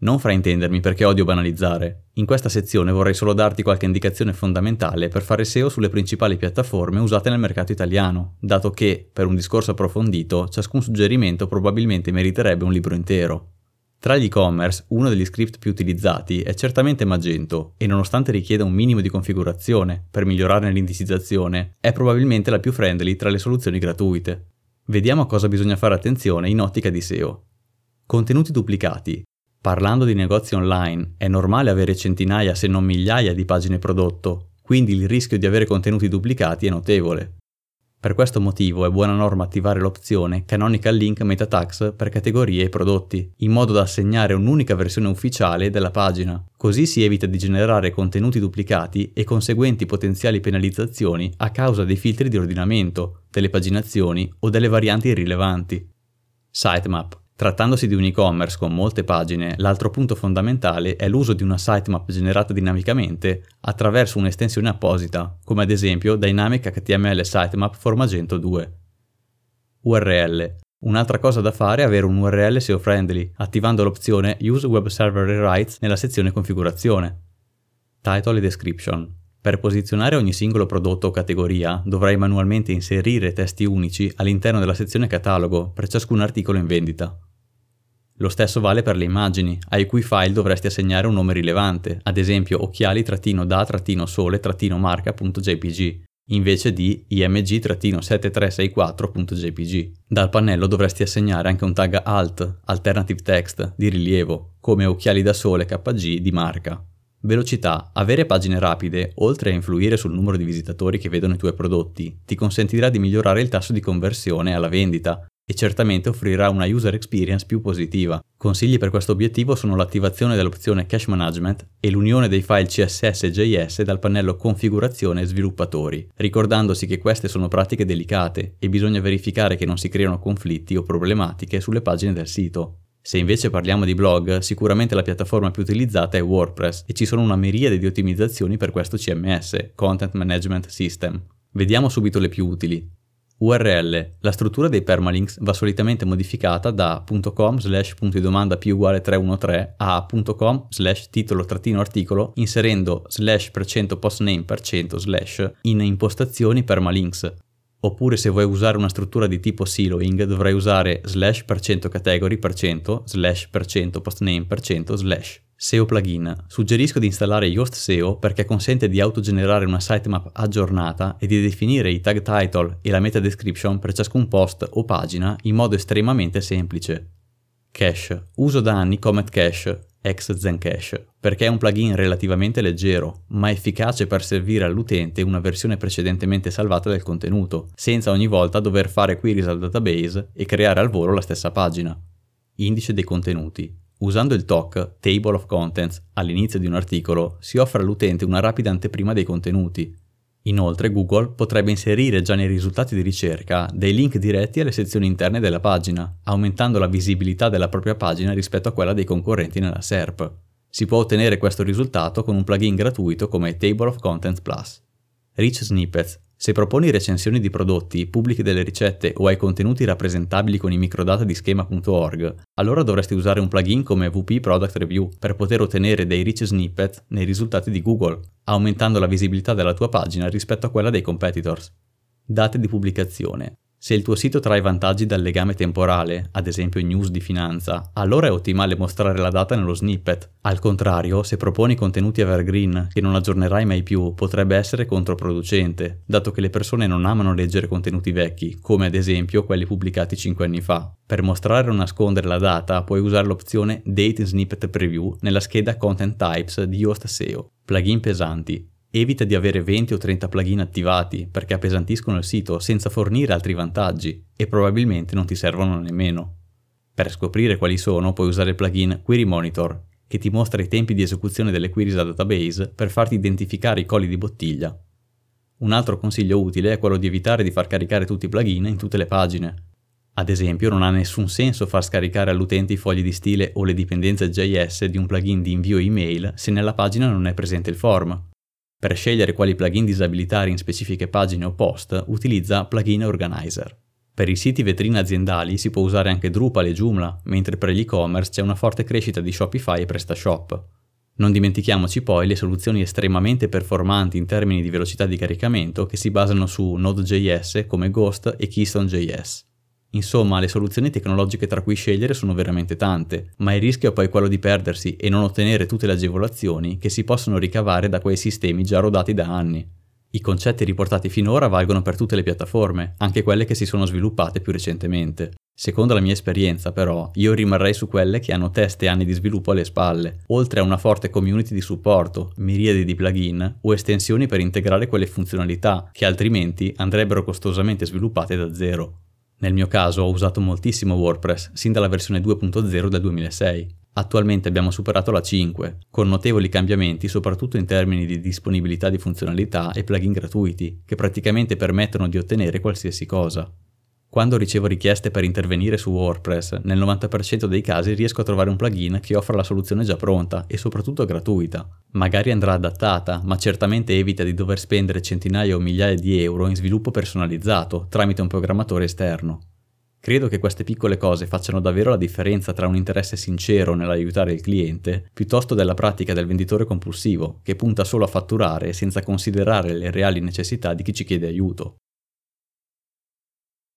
Non fraintendermi perché odio banalizzare. In questa sezione vorrei solo darti qualche indicazione fondamentale per fare SEO sulle principali piattaforme usate nel mercato italiano, dato che, per un discorso approfondito, ciascun suggerimento probabilmente meriterebbe un libro intero. Tra gli e-commerce, uno degli script più utilizzati è certamente Magento e nonostante richieda un minimo di configurazione per migliorarne l'indicizzazione, è probabilmente la più friendly tra le soluzioni gratuite. Vediamo a cosa bisogna fare attenzione in ottica di SEO. Contenuti duplicati. Parlando di negozi online, è normale avere centinaia se non migliaia di pagine prodotto, quindi il rischio di avere contenuti duplicati è notevole. Per questo motivo è buona norma attivare l'opzione Canonical Link Meta Tags per categorie e prodotti, in modo da assegnare un'unica versione ufficiale della pagina. Così si evita di generare contenuti duplicati e conseguenti potenziali penalizzazioni a causa dei filtri di ordinamento, delle paginazioni o delle varianti irrilevanti. Sitemap Trattandosi di un e-commerce con molte pagine, l'altro punto fondamentale è l'uso di una sitemap generata dinamicamente attraverso un'estensione apposita, come ad esempio Dynamic HTML Sitemap for Magento 2. URL. Un'altra cosa da fare è avere un URL SEO friendly, attivando l'opzione Use Web Server Rewrites nella sezione configurazione. Title e description. Per posizionare ogni singolo prodotto o categoria dovrai manualmente inserire testi unici all'interno della sezione catalogo per ciascun articolo in vendita. Lo stesso vale per le immagini, ai cui file dovresti assegnare un nome rilevante, ad esempio occhiali-da-sole-marca.jpg, invece di img-7364.jpg. Dal pannello dovresti assegnare anche un tag alt, alternative text, di rilievo, come occhiali da sole KG di marca. Velocità. Avere pagine rapide, oltre a influire sul numero di visitatori che vedono i tuoi prodotti, ti consentirà di migliorare il tasso di conversione alla vendita, e certamente offrirà una user experience più positiva. Consigli per questo obiettivo sono l'attivazione dell'opzione Cache Management e l'unione dei file CSS e JS dal pannello Configurazione e Sviluppatori, ricordandosi che queste sono pratiche delicate e bisogna verificare che non si creano conflitti o problematiche sulle pagine del sito. Se invece parliamo di blog, sicuramente la piattaforma più utilizzata è WordPress e ci sono una miriade di ottimizzazioni per questo CMS, Content Management System. Vediamo subito le più utili. URL. La struttura dei permalinks va solitamente modificata da .com slash punto di domanda più uguale 313 a .com slash titolo trattino articolo inserendo slash percento postname percento slash in impostazioni permalinks. Oppure se vuoi usare una struttura di tipo siloing dovrai usare slash percento category percento slash percento postname percento slash. SEO plugin. Suggerisco di installare Yoast SEO perché consente di autogenerare una sitemap aggiornata e di definire i tag title e la meta description per ciascun post o pagina in modo estremamente semplice. Cache. Uso da anni Comet Cache, ex Zencache, perché è un plugin relativamente leggero, ma efficace per servire all'utente una versione precedentemente salvata del contenuto, senza ogni volta dover fare queries al database e creare al volo la stessa pagina. Indice dei contenuti. Usando il TOC, Table of Contents, all'inizio di un articolo, si offre all'utente una rapida anteprima dei contenuti. Inoltre Google potrebbe inserire già nei risultati di ricerca dei link diretti alle sezioni interne della pagina, aumentando la visibilità della propria pagina rispetto a quella dei concorrenti nella SERP. Si può ottenere questo risultato con un plugin gratuito come Table of Contents Plus. Rich Snippets se proponi recensioni di prodotti, pubblichi delle ricette o hai contenuti rappresentabili con i microdata di schema.org, allora dovresti usare un plugin come WP Product Review per poter ottenere dei rich snippet nei risultati di Google, aumentando la visibilità della tua pagina rispetto a quella dei competitors. Date di pubblicazione. Se il tuo sito trae vantaggi dal legame temporale, ad esempio news di finanza, allora è ottimale mostrare la data nello snippet. Al contrario, se proponi contenuti evergreen che non aggiornerai mai più, potrebbe essere controproducente, dato che le persone non amano leggere contenuti vecchi, come ad esempio quelli pubblicati 5 anni fa. Per mostrare o nascondere la data, puoi usare l'opzione Date Snippet Preview nella scheda Content Types di Yoast SEO. Plugin pesanti. Evita di avere 20 o 30 plugin attivati perché appesantiscono il sito senza fornire altri vantaggi e probabilmente non ti servono nemmeno. Per scoprire quali sono puoi usare il plugin Query Monitor che ti mostra i tempi di esecuzione delle queries a database per farti identificare i colli di bottiglia. Un altro consiglio utile è quello di evitare di far caricare tutti i plugin in tutte le pagine. Ad esempio non ha nessun senso far scaricare all'utente i fogli di stile o le dipendenze JS di un plugin di invio email se nella pagina non è presente il form. Per scegliere quali plugin disabilitare in specifiche pagine o post, utilizza Plugin Organizer. Per i siti vetrina aziendali si può usare anche Drupal e Joomla, mentre per gli e-commerce c'è una forte crescita di Shopify e PrestaShop. Non dimentichiamoci poi le soluzioni estremamente performanti in termini di velocità di caricamento che si basano su Node.js come Ghost e Keystone.js. Insomma, le soluzioni tecnologiche tra cui scegliere sono veramente tante, ma il rischio è poi quello di perdersi e non ottenere tutte le agevolazioni che si possono ricavare da quei sistemi già rodati da anni. I concetti riportati finora valgono per tutte le piattaforme, anche quelle che si sono sviluppate più recentemente. Secondo la mia esperienza, però, io rimarrei su quelle che hanno teste e anni di sviluppo alle spalle, oltre a una forte community di supporto, miriadi di plugin o estensioni per integrare quelle funzionalità che altrimenti andrebbero costosamente sviluppate da zero. Nel mio caso ho usato moltissimo WordPress sin dalla versione 2.0 del 2006 Attualmente abbiamo superato la 5, con notevoli cambiamenti soprattutto in termini di disponibilità di funzionalità e plugin gratuiti, che praticamente permettono di ottenere qualsiasi cosa. Quando ricevo richieste per intervenire su WordPress, nel 90% dei casi riesco a trovare un plugin che offra la soluzione già pronta e soprattutto gratuita. Magari andrà adattata, ma certamente evita di dover spendere centinaia o migliaia di euro in sviluppo personalizzato tramite un programmatore esterno. Credo che queste piccole cose facciano davvero la differenza tra un interesse sincero nell'aiutare il cliente, piuttosto della pratica del venditore compulsivo, che punta solo a fatturare senza considerare le reali necessità di chi ci chiede aiuto.